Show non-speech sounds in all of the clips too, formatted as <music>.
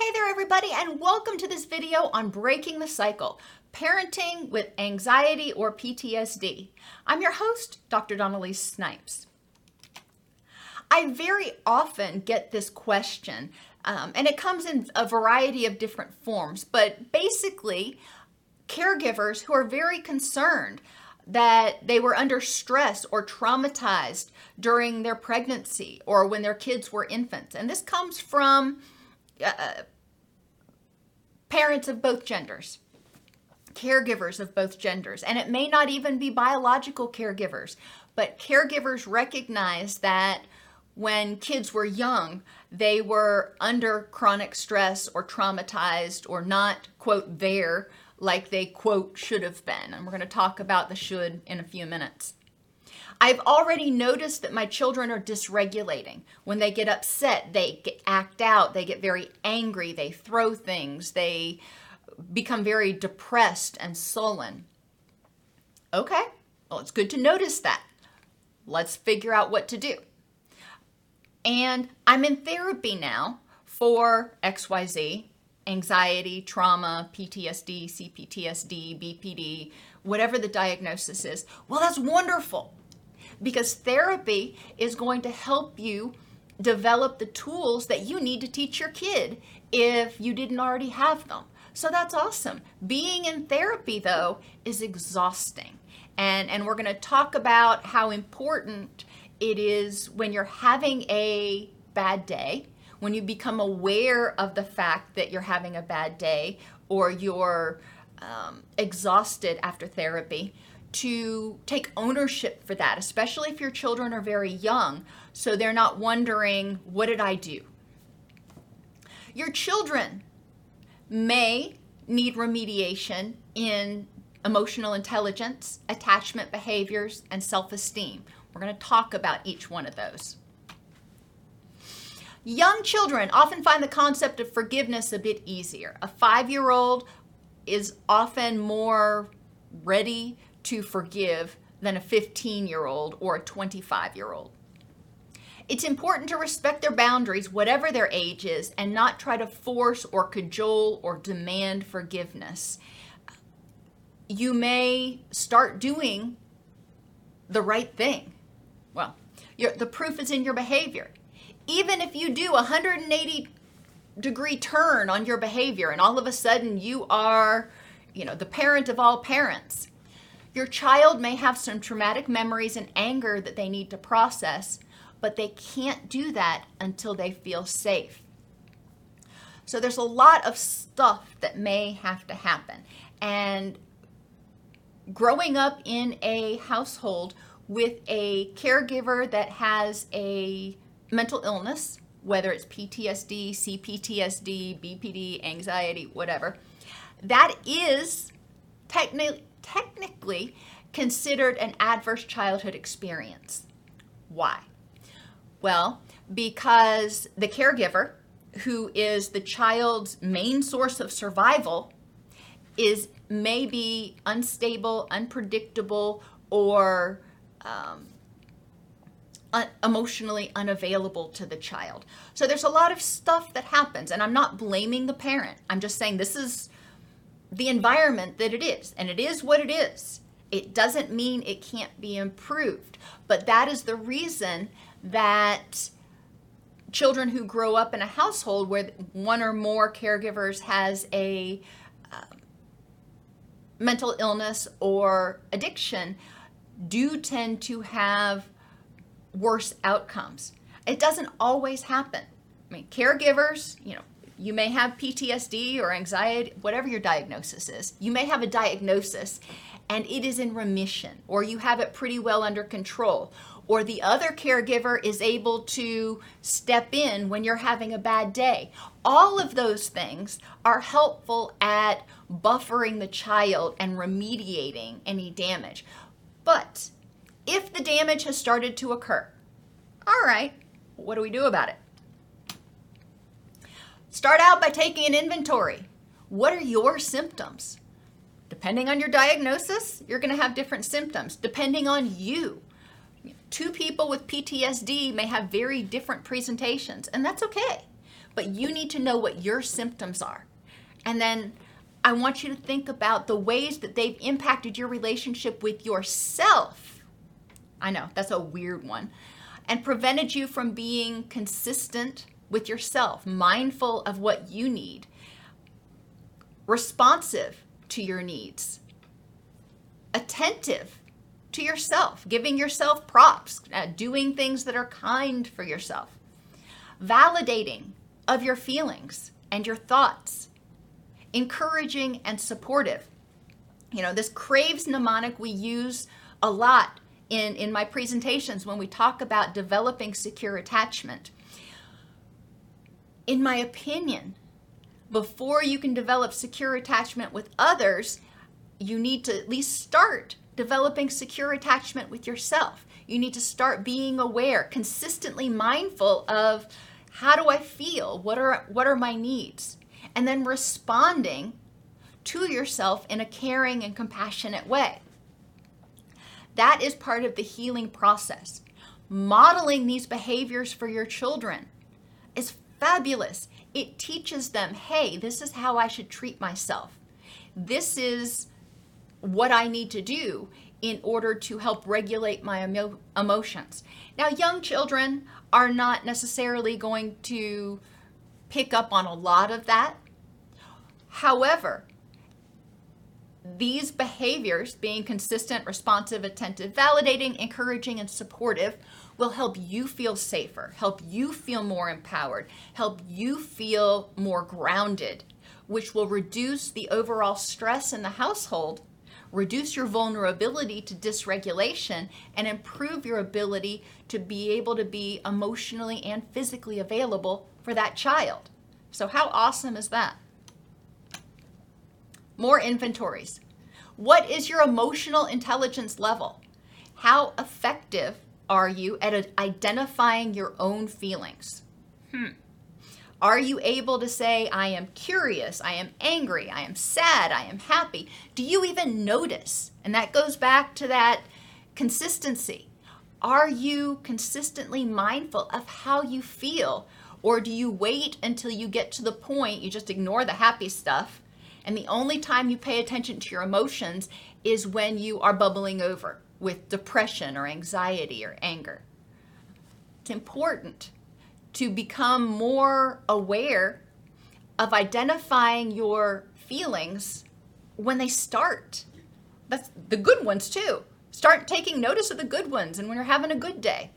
Hey there everybody and welcome to this video on breaking the cycle, parenting with anxiety or PTSD. I'm your host, Dr. Dawn-Elise Snipes. I very often get this question um, and it comes in a variety of different forms, but basically caregivers who are very concerned that they were under stress or traumatized during their pregnancy or when their kids were infants. And this comes from uh, parents of both genders, caregivers of both genders, and it may not even be biological caregivers, but caregivers recognize that when kids were young, they were under chronic stress or traumatized or not, quote, there like they, quote, should have been. And we're going to talk about the should in a few minutes. I've already noticed that my children are dysregulating. When they get upset, they act out, they get very angry, they throw things, they become very depressed and sullen. Okay, well, it's good to notice that. Let's figure out what to do. And I'm in therapy now for XYZ anxiety, trauma, PTSD, CPTSD, BPD, whatever the diagnosis is. Well, that's wonderful because therapy is going to help you develop the tools that you need to teach your kid if you didn't already have them. So that's awesome. Being in therapy, though, is exhausting. And, and we're going to talk about how important it is when you're having a bad day, when you become aware of the fact that you're having a bad day or you're um, exhausted after therapy, to take ownership for that, especially if your children are very young, so they're not wondering, what did I do? Your children may need remediation in emotional intelligence, attachment behaviors, and self esteem. We're going to talk about each one of those. Young children often find the concept of forgiveness a bit easier. A five year old is often more ready to forgive than a 15 year old or a 25 year old. It's important to respect their boundaries, whatever their age is, and not try to force or cajole or demand forgiveness. You may start doing the right thing. Well, the proof is in your behavior. Even if you do a 180 degree turn on your behavior and all of a sudden you are, you know, the parent of all parents, your child may have some traumatic memories and anger that they need to process, but they can't do that until they feel safe. So there's a lot of stuff that may have to happen. And growing up in a household with a caregiver that has a mental illness, whether it's PTSD, CPTSD, BPD, anxiety, whatever, that is technically technically considered an adverse childhood experience. Why? Well, because the caregiver, who is the child's main source of survival, is maybe unstable, unpredictable, or um, emotionally unavailable to the child. So there's a lot of stuff that happens, and I'm not blaming the parent. I'm just saying this is the environment that it is, and it is what it is. It doesn't mean it can't be improved, but that is the reason that children who grow up in a household where one or more caregivers has a uh, mental illness or addiction do tend to have worse outcomes. It doesn't always happen. I mean, caregivers, you know, you may have PTSD or anxiety, whatever your diagnosis is. You may have a diagnosis and it is in remission, or you have it pretty well under control, or the other caregiver is able to step in when you're having a bad day. All of those things are helpful at buffering the child and remediating any damage. But if the damage has started to occur, all right, what do we do about it? Start out by taking an inventory. What are your symptoms? Depending on your diagnosis, you're going to have different symptoms. Depending on you, two people with PTSD may have very different presentations, and that's okay. But you need to know what your symptoms are. And then I want you to think about the ways that they've impacted your relationship with yourself. I know, that's a weird one. And prevented you from being consistent with yourself, mindful of what you need, responsive to your needs, attentive to yourself, giving yourself props, uh, doing things that are kind for yourself, validating of your feelings and your thoughts, encouraging and supportive. You know, this craves mnemonic we use a lot in, in my presentations when we talk about developing secure attachment. In my opinion, before you can develop secure attachment with others, you need to at least start developing secure attachment with yourself. You need to start being aware, consistently mindful of how do I feel? What are what are my needs? And then responding to yourself in a caring and compassionate way. That is part of the healing process. Modeling these behaviors for your children is fabulous. It teaches them, hey, this is how I should treat myself. This is what I need to do in order to help regulate my emo- emotions. Now, young children are not necessarily going to pick up on a lot of that. However, these behaviors, being consistent, responsive, attentive, validating, encouraging, and supportive, will help you feel safer, help you feel more empowered, help you feel more grounded, which will reduce the overall stress in the household reduce your vulnerability to dysregulation, and improve your ability to be able to be emotionally and physically available for that child. So, how awesome is that? More inventories. What is your emotional intelligence level? How effective are you at identifying your own feelings? Hmm. Are you able to say, I am curious, I am angry, I am sad, I am happy? Do you even notice? And that goes back to that consistency. Are you consistently mindful of how you feel? Or do you wait until you get to the point, you just ignore the happy stuff, and the only time you pay attention to your emotions is when you are bubbling over with depression or anxiety or anger? It's important to become more aware of identifying your feelings when they start. That's the good ones too. Start taking notice of the good ones and when you're having a good day.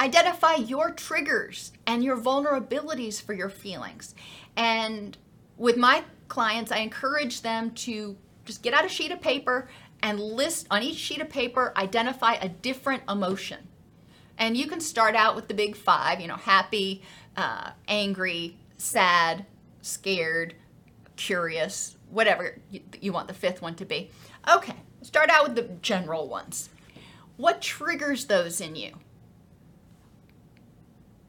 Identify your triggers and your vulnerabilities for your feelings. And with my clients, I encourage them to just get out a sheet of paper and list on each sheet of paper, identify a different emotion. And you can start out with the big five, you know, happy, uh, angry, sad, scared, curious, whatever you, you want the fifth one to be. Okay, start out with the general ones. What triggers those in you?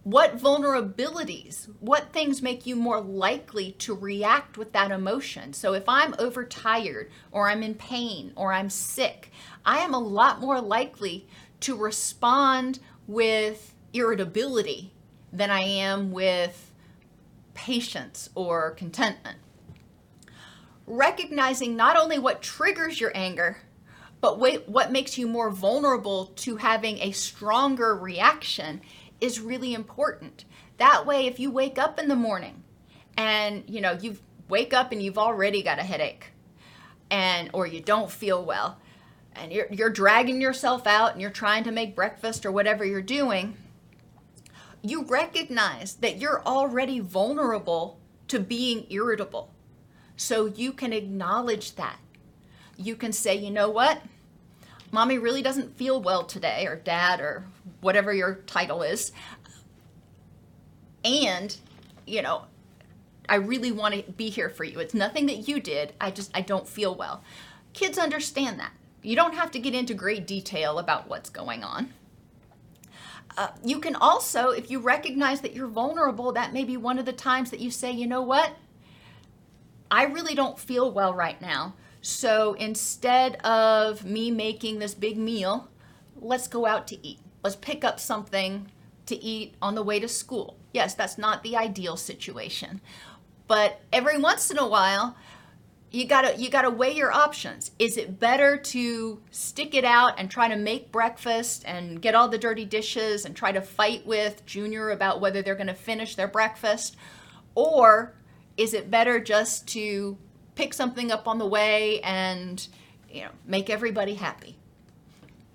What vulnerabilities, what things make you more likely to react with that emotion? So, if I'm overtired, or I'm in pain, or I'm sick, I am a lot more likely to respond with irritability than I am with patience or contentment. Recognizing not only what triggers your anger, but what makes you more vulnerable to having a stronger reaction is really important. That way, if you wake up in the morning and you know you wake up and you've already got a headache, and or you don't feel well and you're, you're dragging yourself out and you're trying to make breakfast or whatever you're doing, you recognize that you're already vulnerable to being irritable. So you can acknowledge that. You can say, you know what? Mommy really doesn't feel well today, or dad, or whatever your title is. And, you know, I really want to be here for you. It's nothing that you did. I just, I don't feel well. Kids understand that. You don't have to get into great detail about what's going on. Uh, you can also, if you recognize that you're vulnerable, that may be one of the times that you say, you know what? I really don't feel well right now. So instead of me making this big meal, let's go out to eat. Let's pick up something to eat on the way to school. Yes, that's not the ideal situation. But every once in a while, you gotta you gotta weigh your options. Is it better to stick it out and try to make breakfast and get all the dirty dishes and try to fight with Junior about whether they're gonna finish their breakfast? Or is it better just to pick something up on the way and you know make everybody happy?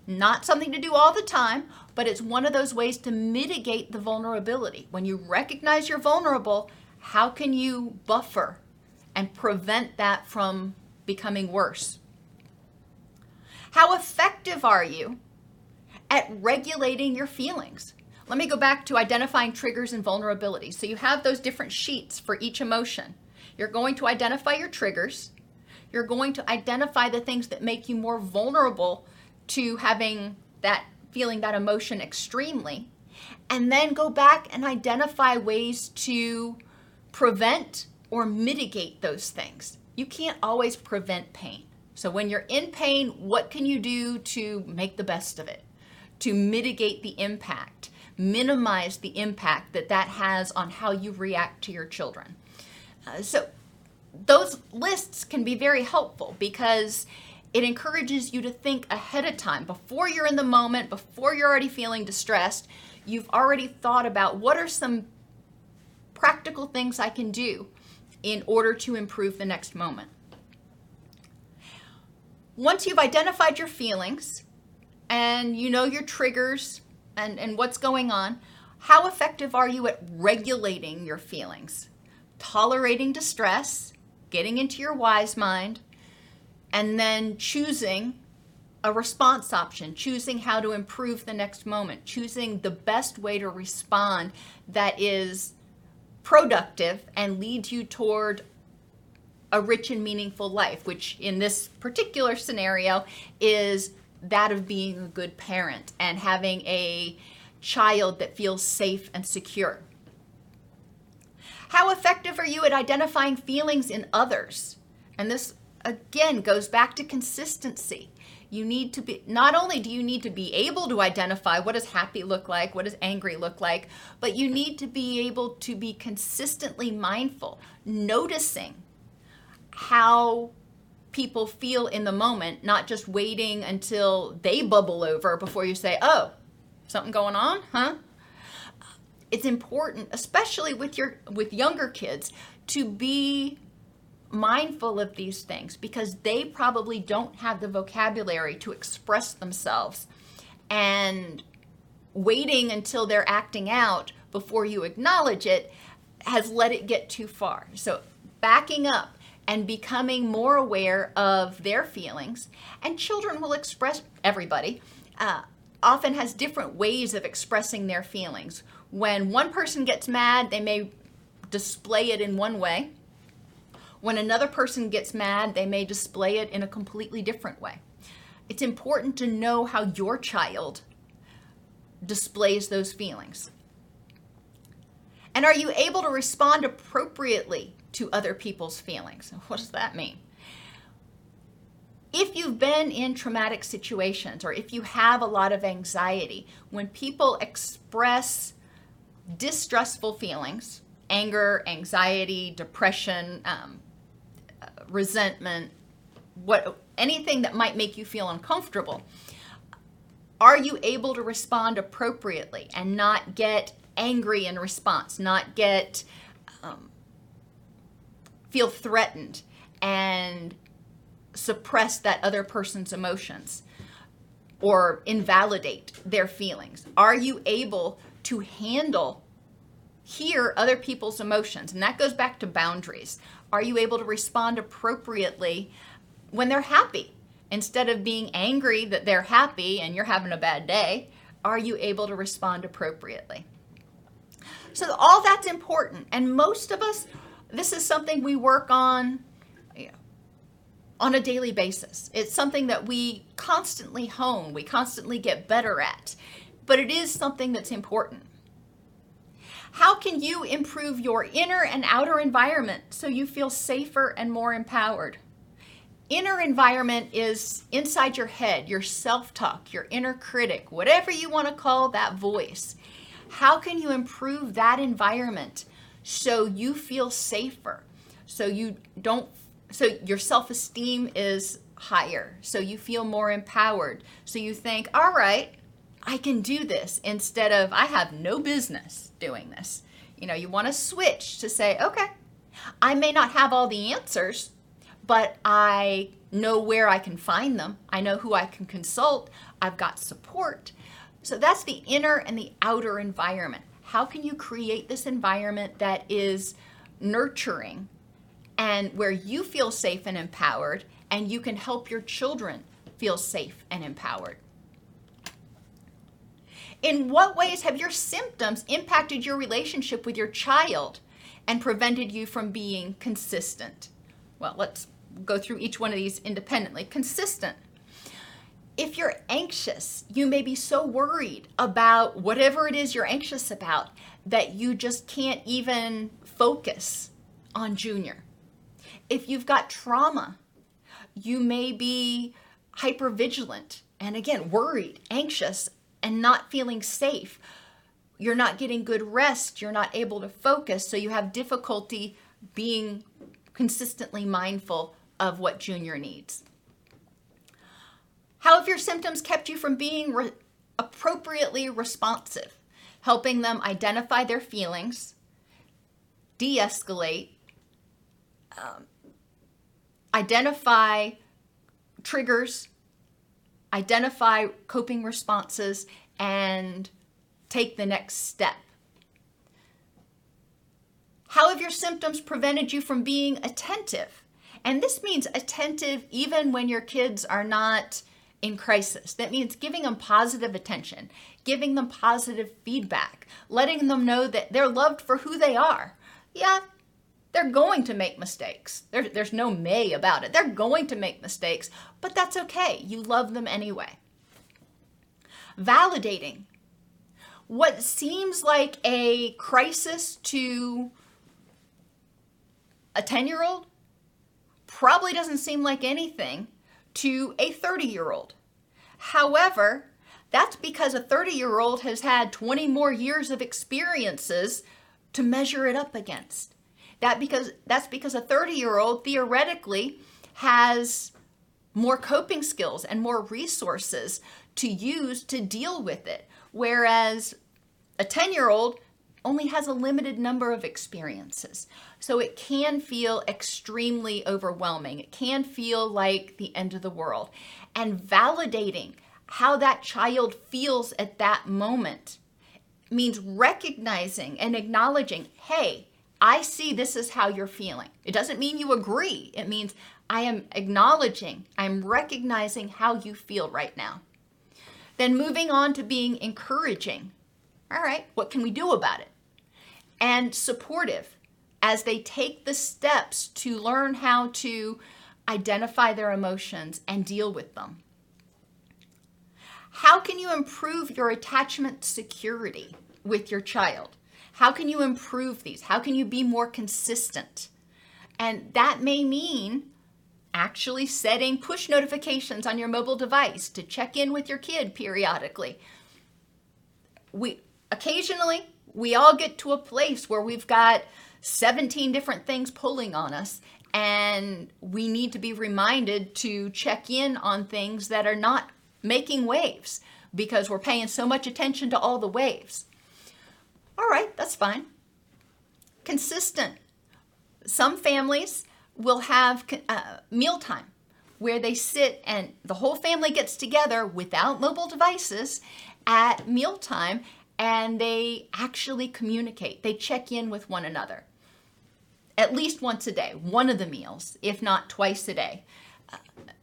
Not something to do all the time, but it's one of those ways to mitigate the vulnerability. When you recognize you're vulnerable, how can you buffer and prevent that from becoming worse? How effective are you at regulating your feelings? Let me go back to identifying triggers and vulnerabilities. So you have those different sheets for each emotion. You're going to identify your triggers. You're going to identify the things that make you more vulnerable to having that feeling that emotion extremely. And then go back and identify ways to prevent or mitigate those things. You can't always prevent pain. So when you're in pain, what can you do to make the best of it? To mitigate the impact, minimize the impact that that has on how you react to your children. Uh, so those lists can be very helpful because it encourages you to think ahead of time before you're in the moment, before you're already feeling distressed. You've already thought about what are some practical things I can do in order to improve the next moment. Once you've identified your feelings and you know your triggers and, and what's going on, how effective are you at regulating your feelings? Tolerating distress, getting into your wise mind, and then choosing a response option, choosing how to improve the next moment, choosing the best way to respond that is productive and leads you toward a rich and meaningful life, which in this particular scenario is that of being a good parent and having a child that feels safe and secure. How effective are you at identifying feelings in others? And this again goes back to consistency. You need to be not only do you need to be able to identify what does happy look like what does angry look like but you need to be able to be consistently mindful noticing how people feel in the moment not just waiting until they bubble over before you say oh something going on? Huh it's important especially with your with younger kids to be mindful of these things because they probably don't have the vocabulary to express themselves. And waiting until they're acting out before you acknowledge it has let it get too far. So, backing up and becoming more aware of their feelings, and children will express, everybody uh, often has different ways of expressing their feelings. When one person gets mad, they may display it in one way when another person gets mad, they may display it in a completely different way. It's important to know how your child displays those feelings. And are you able to respond appropriately to other people's feelings? <laughs> What does that mean? If you've been in traumatic situations or if you have a lot of anxiety, when people express distressful feelings, anger, anxiety, depression, um, resentment, what anything that might make you feel uncomfortable, are you able to respond appropriately and not get angry in response, not get um, feel threatened and suppress that other person's emotions or invalidate their feelings? Are you able to handle, hear other people's emotions? And that goes back to boundaries. Are you able to respond appropriately when they're happy? Instead of being angry that they're happy and you're having a bad day, are you able to respond appropriately? So, all that's important. And most of us, this is something we work on on a daily basis. It's something that we constantly hone, we constantly get better at, but it is something that's important. How can you improve your inner and outer environment so you feel safer and more empowered? Inner environment is inside your head, your self talk, your inner critic, whatever you want to call that voice. How can you improve that environment so you feel safer? So you don't so your self-esteem is higher so you feel more empowered so you think all right i can do this instead of i have no business doing this. You know you want to switch to say okay i may not have all the answers but i know where i can find them. I know who i can consult. I've got support. So that's the inner and the outer environment. How can you create this environment that is nurturing and where you feel safe and empowered, and you can help your children feel safe and empowered. In what ways have your symptoms impacted your relationship with your child and prevented you from being consistent? Well, let's go through each one of these independently. Consistent. If you're anxious, you may be so worried about whatever it is you're anxious about that you just can't even focus on Junior if you've got trauma, you may be hypervigilant and again, worried, anxious, and not feeling safe. You're not getting good rest. You're not able to focus. So you have difficulty being consistently mindful of what Junior needs. How have your symptoms kept you from being re- appropriately responsive, helping them identify their feelings, de escalate, um, identify triggers, identify coping responses, and take the next step. How have your symptoms prevented you from being attentive? And this means attentive even when your kids are not in crisis. That means giving them positive attention, giving them positive feedback, letting them know that they're loved for who they are. Yeah, they're going to make mistakes. There, there's no may about it. They're going to make mistakes, but that's okay. You love them anyway. Validating. What seems like a crisis to a 10 year old probably doesn't seem like anything to a 30 year old. However, that's because a 30 year old has had 20 more years of experiences to measure it up against. That because that's because a 30-year-old theoretically has more coping skills and more resources to use to deal with it whereas a 10-year-old only has a limited number of experiences. So it can feel extremely overwhelming. It can feel like the end of the world. And validating how that child feels at that moment means recognizing and acknowledging hey, I see this is how you're feeling. It doesn't mean you agree. It means I am acknowledging, I'm recognizing how you feel right now. Then moving on to being encouraging. All right, what can we do about it? And supportive as they take the steps to learn how to identify their emotions and deal with them. How can you improve your attachment security with your child? How can you improve these? How can you be more consistent? And that may mean actually setting push notifications on your mobile device to check in with your kid periodically. We occasionally we all get to a place where we've got 17 different things pulling on us and we need to be reminded to check in on things that are not making waves because we're paying so much attention to all the waves. All right, that's fine. Consistent. Some families will have uh, mealtime where they sit and the whole family gets together without mobile devices at mealtime and they actually communicate. They check in with one another at least once a day, one of the meals, if not twice a day. Uh,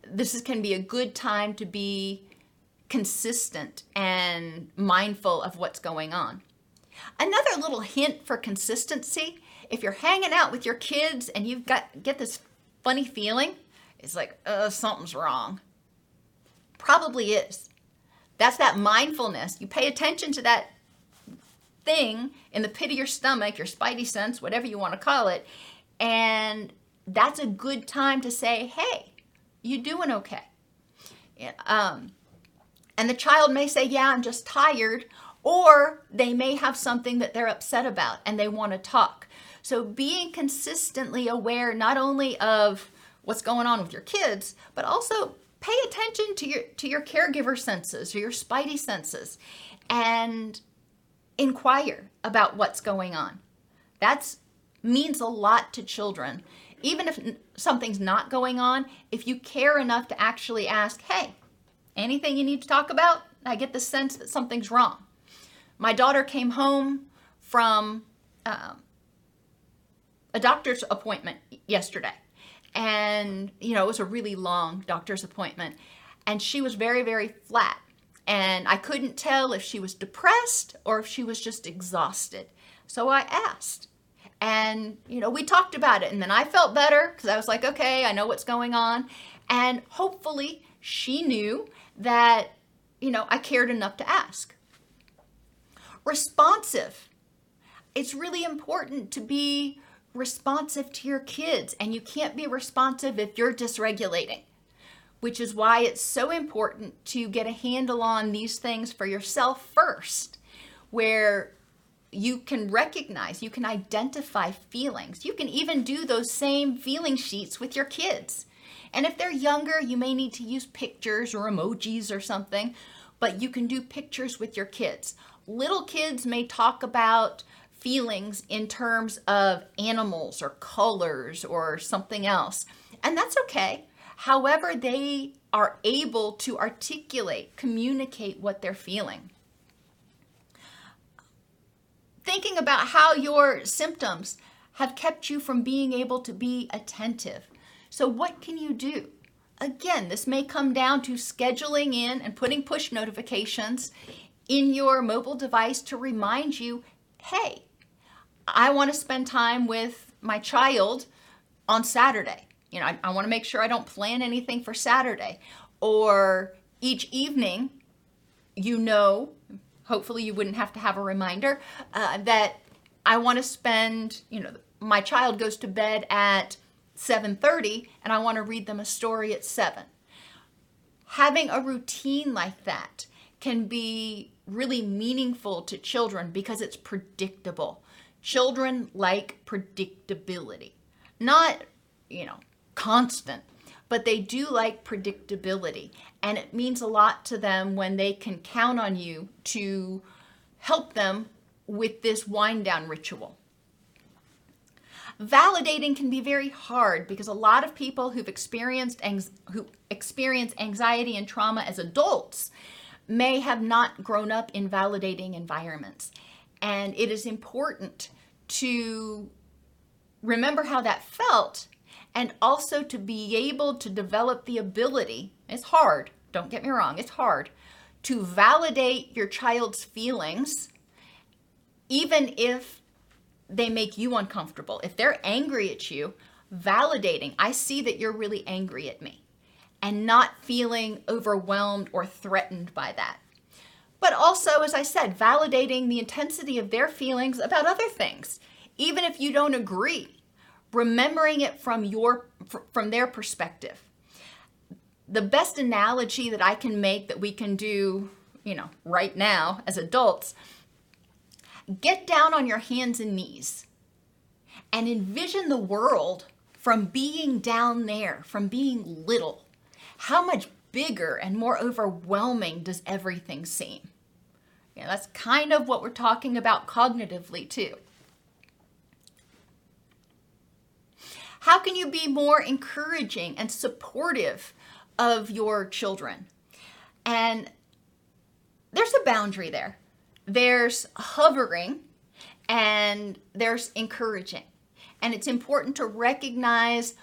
this is, can be a good time to be consistent and mindful of what's going on. Another little hint for consistency if you're hanging out with your kids and you've got get this funny feeling, it's like, uh, something's wrong. Probably is. That's that mindfulness. You pay attention to that thing in the pit of your stomach, your spidey sense, whatever you want to call it, and that's a good time to say, hey, you doing okay? Um, and the child may say, yeah, I'm just tired, or they may have something that they're upset about and they want to talk. So being consistently aware not only of what's going on with your kids, but also pay attention to your to your caregiver senses or your spidey senses and inquire about what's going on. That's means a lot to children. Even if something's not going on, if you care enough to actually ask, "Hey, anything you need to talk about?" I get the sense that something's wrong. My daughter came home from um, a doctor's appointment yesterday. And, you know, it was a really long doctor's appointment. And she was very, very flat. And I couldn't tell if she was depressed or if she was just exhausted. So I asked. And, you know, we talked about it. And then I felt better because I was like, okay, I know what's going on. And hopefully she knew that, you know, I cared enough to ask. Responsive. It's really important to be responsive to your kids, and you can't be responsive if you're dysregulating, which is why it's so important to get a handle on these things for yourself first, where you can recognize, you can identify feelings. You can even do those same feeling sheets with your kids. And if they're younger, you may need to use pictures or emojis or something, but you can do pictures with your kids. Little kids may talk about feelings in terms of animals or colors or something else. And that's okay. However, they are able to articulate, communicate what they're feeling. Thinking about how your symptoms have kept you from being able to be attentive. So, what can you do? Again, this may come down to scheduling in and putting push notifications in your mobile device to remind you hey, I want to spend time with my child on Saturday. You know, I, I want to make sure I don't plan anything for Saturday. Or each evening, you know, hopefully you wouldn't have to have a reminder uh, that I want to spend, you know, my child goes to bed at 7:30 and I want to read them a story at 7. Having a routine like that can be really meaningful to children because it's predictable. Children like predictability. Not, you know, constant, but they do like predictability. And it means a lot to them when they can count on you to help them with this wind down ritual. Validating can be very hard because a lot of people who've experienced who experience anxiety and trauma as adults may have not grown up in validating environments. And it is important to remember how that felt and also to be able to develop the ability. It's hard, don't get me wrong, it's hard to validate your child's feelings, even if they make you uncomfortable. If they're angry at you, validating, I see that you're really angry at me, and not feeling overwhelmed or threatened by that but also, as I said, validating the intensity of their feelings about other things, even if you don't agree, remembering it from your from their perspective. The best analogy that I can make that we can do, you know, right now as adults, get down on your hands and knees and envision the world from being down there, from being little. How much bigger and more overwhelming does everything seem? Yeah, that's kind of what we're talking about cognitively, too. How can you be more encouraging and supportive of your children? And there's a boundary there. There's hovering and there's encouraging. And it's important to recognize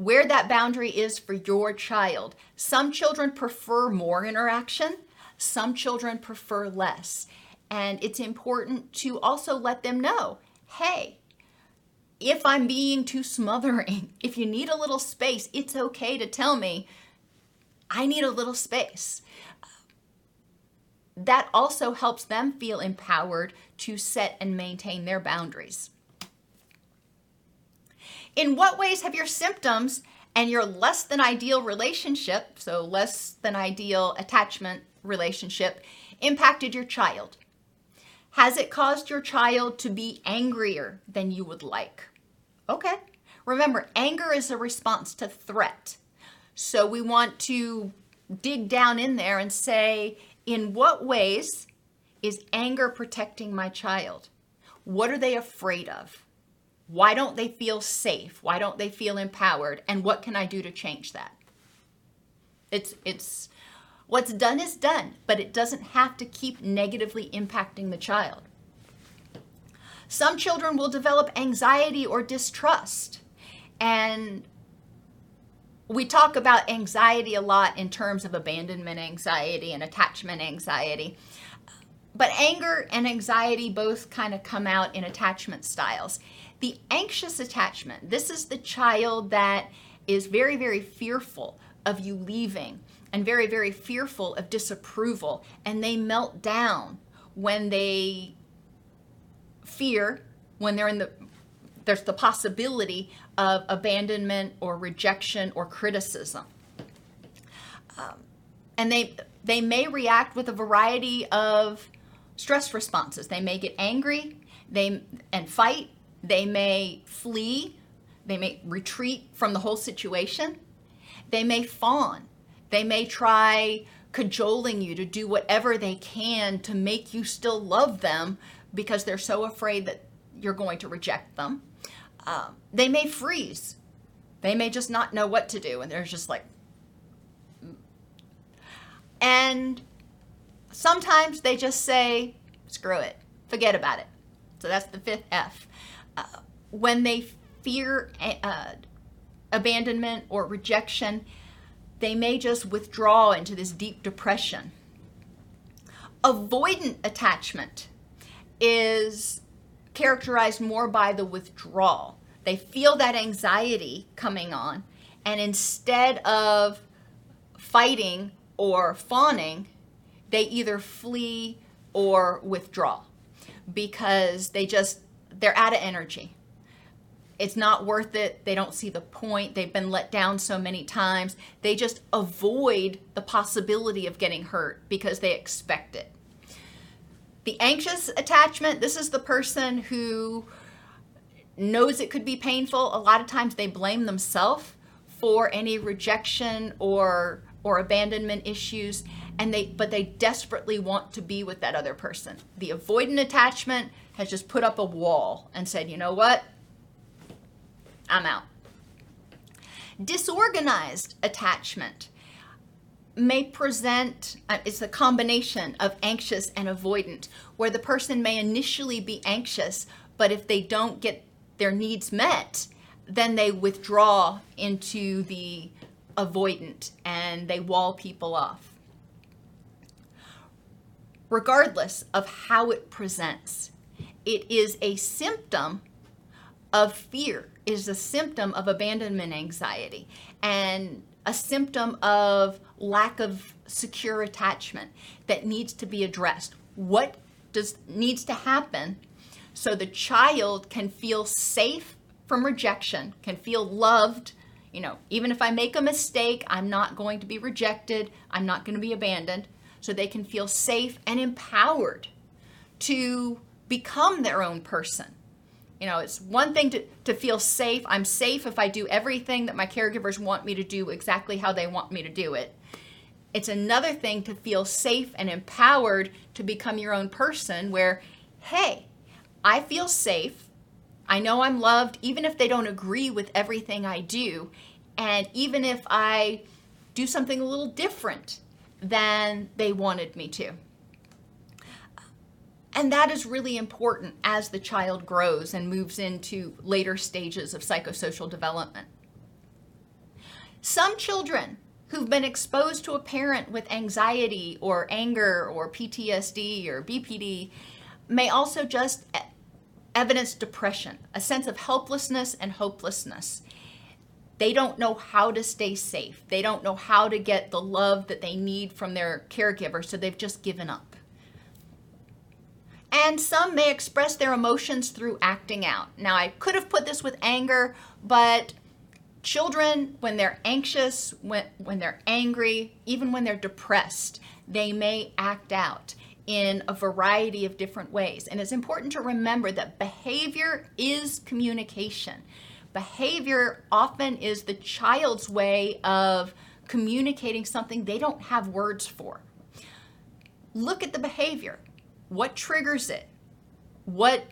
where that boundary is for your child. Some children prefer more interaction, some children prefer less. And it's important to also let them know hey, if I'm being too smothering, <laughs> if you need a little space, it's okay to tell me, I need a little space. That also helps them feel empowered to set and maintain their boundaries. In what ways have your symptoms and your less than ideal relationship, so less than ideal attachment relationship, impacted your child? Has it caused your child to be angrier than you would like? Okay. Remember, anger is a response to threat. So we want to dig down in there and say, in what ways is anger protecting my child? What are they afraid of? Why don't they feel safe? Why don't they feel empowered? And what can I do to change that? It's it's what's done is done, but it doesn't have to keep negatively impacting the child. Some children will develop anxiety or distrust. And we talk about anxiety a lot in terms of abandonment anxiety and attachment anxiety. But anger and anxiety both kind of come out in attachment styles. The anxious attachment, this is the child that is very, very fearful of you leaving and very, very fearful of disapproval. And they melt down when they fear, when they're in the there's the possibility of abandonment or rejection or criticism. Um, and they they may react with a variety of stress responses. They may get angry, they and fight, they may flee, they may retreat from the whole situation. They may fawn. They may try cajoling you to do whatever they can to make you still love them because they're so afraid that you're going to reject them. Um, they may freeze. They may just not know what to do, and they're just like. And sometimes they just say, screw it, forget about it. So that's the fifth F. When they fear uh, abandonment or rejection, they may just withdraw into this deep depression. Avoidant attachment is characterized more by the withdrawal. They feel that anxiety coming on, and instead of fighting or fawning, they either flee or withdraw because they just they're out of energy. It's not worth it. They don't see the point. They've been let down so many times. They just avoid the possibility of getting hurt because they expect it. The anxious attachment, this is the person who knows it could be painful. A lot of times they blame themselves for any rejection or or abandonment issues and they but they desperately want to be with that other person. The avoidant attachment has just put up a wall and said, "You know what? I'm out." Disorganized attachment may present uh, it's a combination of anxious and avoidant where the person may initially be anxious but if they don't get their needs met then they withdraw into the avoidant and they wall people off regardless of how it presents it is a symptom of fear is a symptom of abandonment anxiety and a symptom of lack of secure attachment that needs to be addressed. What does needs to happen so the child can feel safe from rejection, can feel loved, you know, even if I make a mistake, I'm not going to be rejected, I'm not going to be abandoned, so they can feel safe and empowered to become their own person you know, it's one thing to, to feel safe. I'm safe if I do everything that my caregivers want me to do exactly how they want me to do it. It's another thing to feel safe and empowered to become your own person where, hey, I feel safe. I know I'm loved even if they don't agree with everything I do. And even if I do something a little different than they wanted me to. And that is really important as the child grows and moves into later stages of psychosocial development. Some children who've been exposed to a parent with anxiety or anger or PTSD or BPD may also just evidence depression, a sense of helplessness and hopelessness. They don't know how to stay safe. They don't know how to get the love that they need from their caregiver, so they've just given up. And some may express their emotions through acting out. Now, I could have put this with anger, but children, when they're anxious, when, when they're angry, even when they're depressed, they may act out in a variety of different ways. And it's important to remember that behavior is communication. Behavior often is the child's way of communicating something they don't have words for. Look at the behavior. What triggers it? What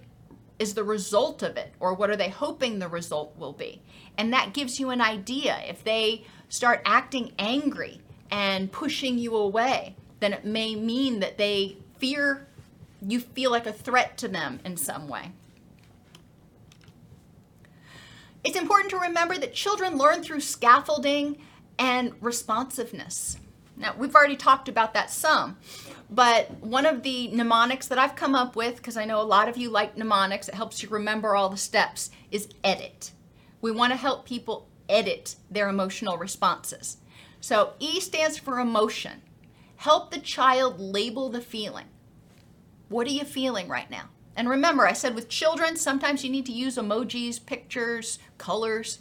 is the result of it? Or what are they hoping the result will be? And that gives you an idea. If they start acting angry and pushing you away, then it may mean that they fear, you feel like a threat to them in some way. It's important to remember that children learn through scaffolding and responsiveness. Now, we've already talked about that some, but one of the mnemonics that I've come up with, because I know a lot of you like mnemonics, it helps you remember all the steps, is edit. We want to help people edit their emotional responses. So, E stands for emotion. Help the child label the feeling. What are you feeling right now? And remember, I said with children, sometimes you need to use emojis, pictures, colors.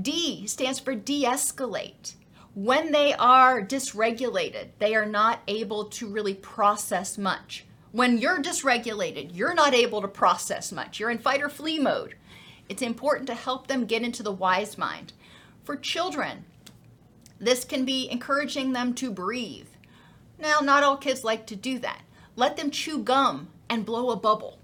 D stands for de escalate. When they are dysregulated, they are not able to really process much. When you're dysregulated, you're not able to process much. You're in fight or flee mode. It's important to help them get into the wise mind. For children, this can be encouraging them to breathe. Now, not all kids like to do that. Let them chew gum and blow a bubble,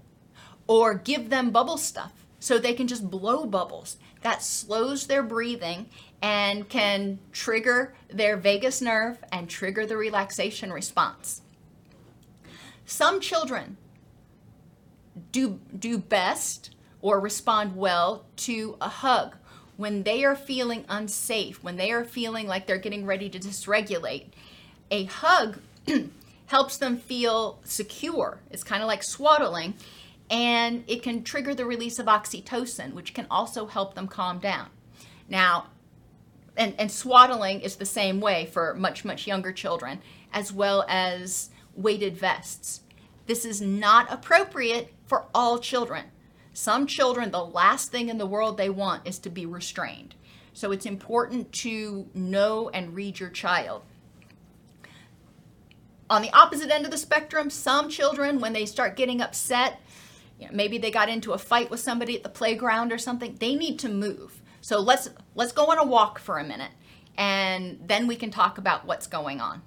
or give them bubble stuff so they can just blow bubbles. That slows their breathing and can trigger their vagus nerve and trigger the relaxation response. Some children do, do best or respond well to a hug when they are feeling unsafe, when they are feeling like they're getting ready to dysregulate, a hug <clears throat> helps them feel secure. It's kind of like swaddling, and it can trigger the release of oxytocin, which can also help them calm down. Now, and, and swaddling is the same way for much, much younger children, as well as weighted vests. This is not appropriate for all children. Some children, the last thing in the world they want is to be restrained. So it's important to know and read your child. On the opposite end of the spectrum, some children, when they start getting upset, you know, maybe they got into a fight with somebody at the playground or something, they need to move. So let's let's go on a walk for a minute and then we can talk about what's going on.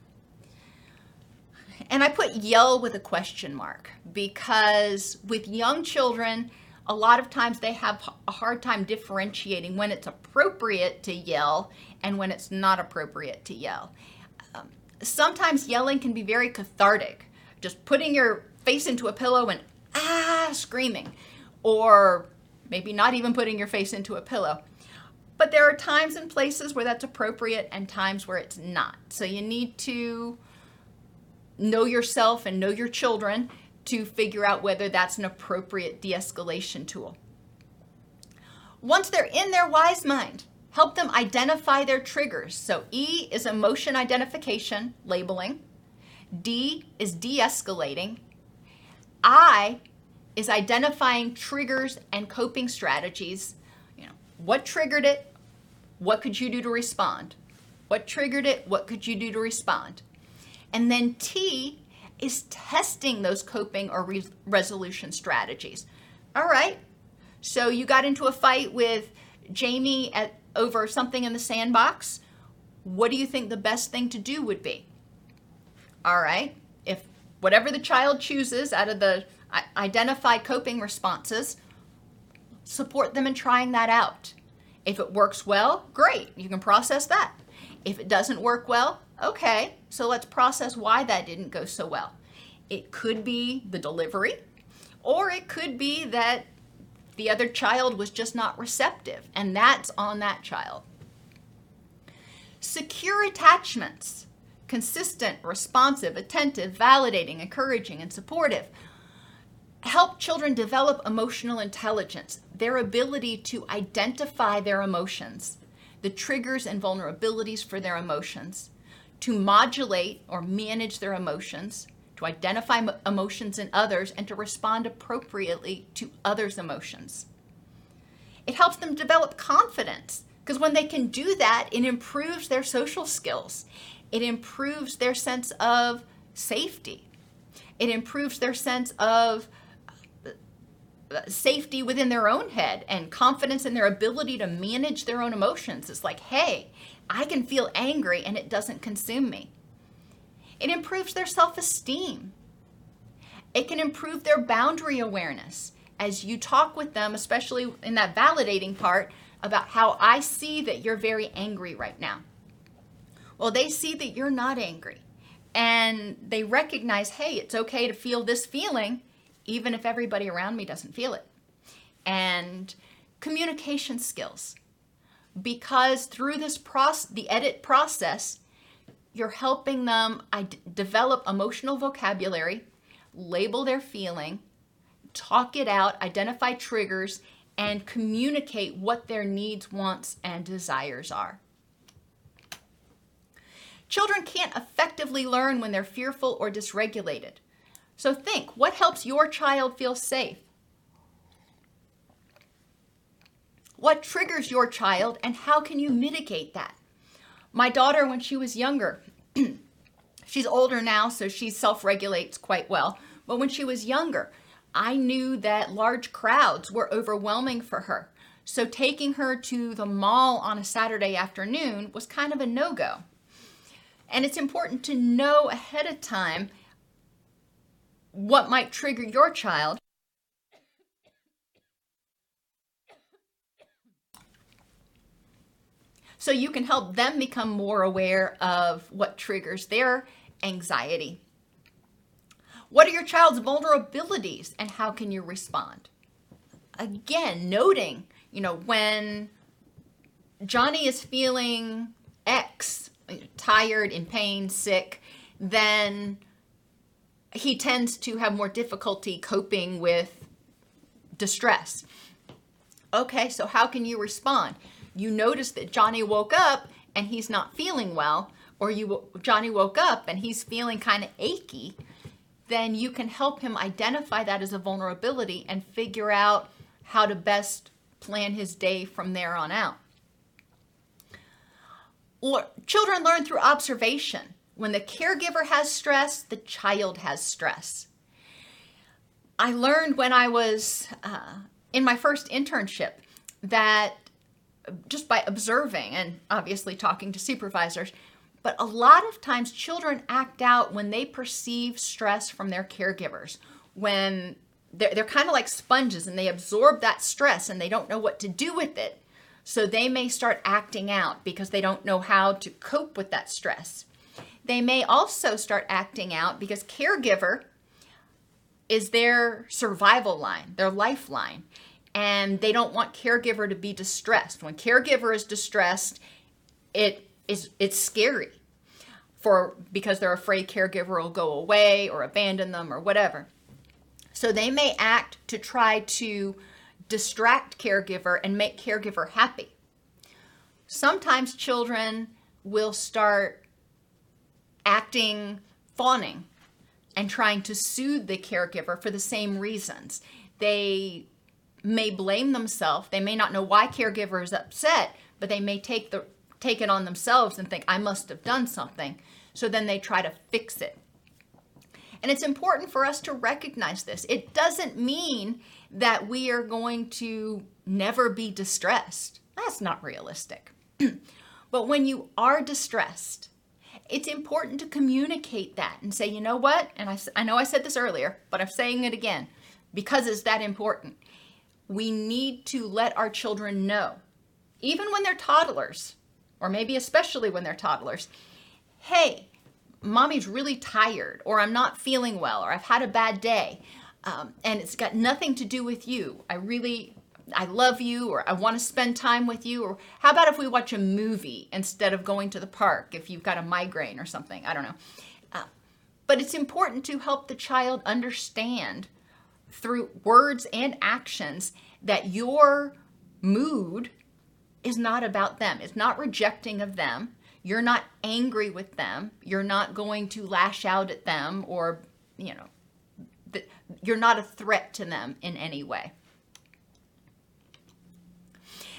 And I put yell with a question mark because with young children, a lot of times they have a hard time differentiating when it's appropriate to yell and when it's not appropriate to yell. Um, sometimes yelling can be very cathartic, just putting your face into a pillow and ah, screaming, or maybe not even putting your face into a pillow. But there are times and places where that's appropriate and times where it's not. So you need to know yourself and know your children to figure out whether that's an appropriate de escalation tool. Once they're in their wise mind, help them identify their triggers. So, E is emotion identification, labeling, D is de escalating, I is identifying triggers and coping strategies. You know, what triggered it? What could you do to respond? What triggered it? What could you do to respond? And then T is testing those coping or re- resolution strategies. All right. So you got into a fight with Jamie at over something in the sandbox. What do you think the best thing to do would be? All right. If whatever the child chooses out of the identified coping responses, support them in trying that out. If it works well, great, you can process that. If it doesn't work well, okay, so let's process why that didn't go so well. It could be the delivery, or it could be that the other child was just not receptive, and that's on that child. Secure attachments consistent, responsive, attentive, validating, encouraging, and supportive help children develop emotional intelligence, their ability to identify their emotions, the triggers and vulnerabilities for their emotions, to modulate or manage their emotions, to identify emotions in others, and to respond appropriately to others' emotions. It helps them develop confidence because when they can do that, it improves their social skills. It improves their sense of safety. It improves their sense of safety within their own head and confidence in their ability to manage their own emotions. It's like, hey, I can feel angry and it doesn't consume me. It improves their self esteem. It can improve their boundary awareness as you talk with them, especially in that validating part about how I see that you're very angry right now. Well, they see that you're not angry and they recognize, hey, it's okay to feel this feeling, even if everybody around me doesn't feel it. And communication skills, because through this process, the edit process, you're helping them develop emotional vocabulary, label their feeling, talk it out, identify triggers, and communicate what their needs, wants, and desires are. Children can't effectively learn when they're fearful or dysregulated. So think what helps your child feel safe? What triggers your child, and how can you mitigate that? My daughter, when she was younger, <clears throat> she's older now, so she self regulates quite well. But when she was younger, I knew that large crowds were overwhelming for her. So taking her to the mall on a Saturday afternoon was kind of a no go. And it's important to know ahead of time what might trigger your child. So you can help them become more aware of what triggers their anxiety. What are your child's vulnerabilities and how can you respond? Again, noting, you know, when Johnny is feeling X, tired, in pain, sick, then he tends to have more difficulty coping with distress. Okay, so how can you respond? You notice that Johnny woke up and he's not feeling well, or you Johnny woke up and he's feeling kind of achy then you can help him identify that as a vulnerability and figure out how to best plan his day from there on out. Or children learn through observation. When the caregiver has stress, the child has stress. I learned when I was uh, in my first internship that just by observing and obviously talking to supervisors, but a lot of times children act out when they perceive stress from their caregivers, when they're, they're kind of like sponges and they absorb that stress and they don't know what to do with it. So they may start acting out because they don't know how to cope with that stress. They may also start acting out because caregiver is their survival line, their lifeline, and they don't want caregiver to be distressed. When caregiver is distressed, it is it's scary for because they're afraid caregiver will go away or abandon them or whatever. So they may act to try to distract caregiver and make caregiver happy. Sometimes children will start acting fawning and trying to soothe the caregiver for the same reasons. They may blame themselves. They may not know why caregiver is upset, but they may take the take it on themselves and think, I must have done something. So then they try to fix it. And it's important for us to recognize this. It doesn't mean that we are going to never be distressed. That's not realistic. <clears throat> but when you are distressed, it's important to communicate that and say, you know what? And I, I know I said this earlier, but I'm saying it again because it's that important. we need to let our children know, even when they're toddlers, or maybe especially when they're toddlers, hey, mommy's really tired, or I'm not feeling well, or I've had a bad day, um, and it's got nothing to do with you. I really, I love you, or I want to spend time with you, or how about if we watch a movie instead of going to the park if you've got a migraine or something? I don't know. Uh, but it's important to help the child understand through words and actions that your mood is not about them. It's not rejecting of them. You're not angry with them. You're not going to lash out at them or, you know, you're not a threat to them in any way.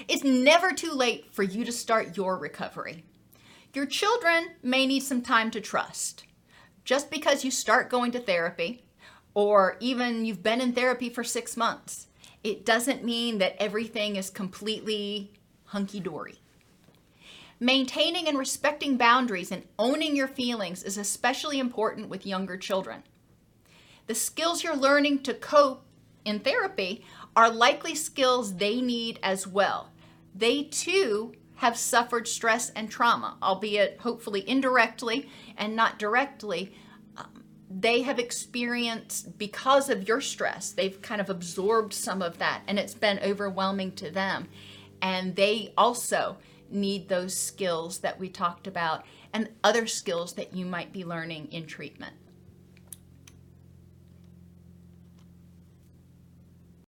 It's never too late for you to start your recovery. Your children may need some time to trust. Just because you start going to therapy or even you've been in therapy for six months, it doesn't mean that everything is completely hunky dory. Maintaining and respecting boundaries and owning your feelings is especially important with younger children. The skills you're learning to cope in therapy are likely skills they need as well. They too have suffered stress and trauma, albeit hopefully indirectly and not directly, um, they have experienced because of your stress they've kind of absorbed some of that and it's been overwhelming to them. And they also need those skills that we talked about and other skills that you might be learning in treatment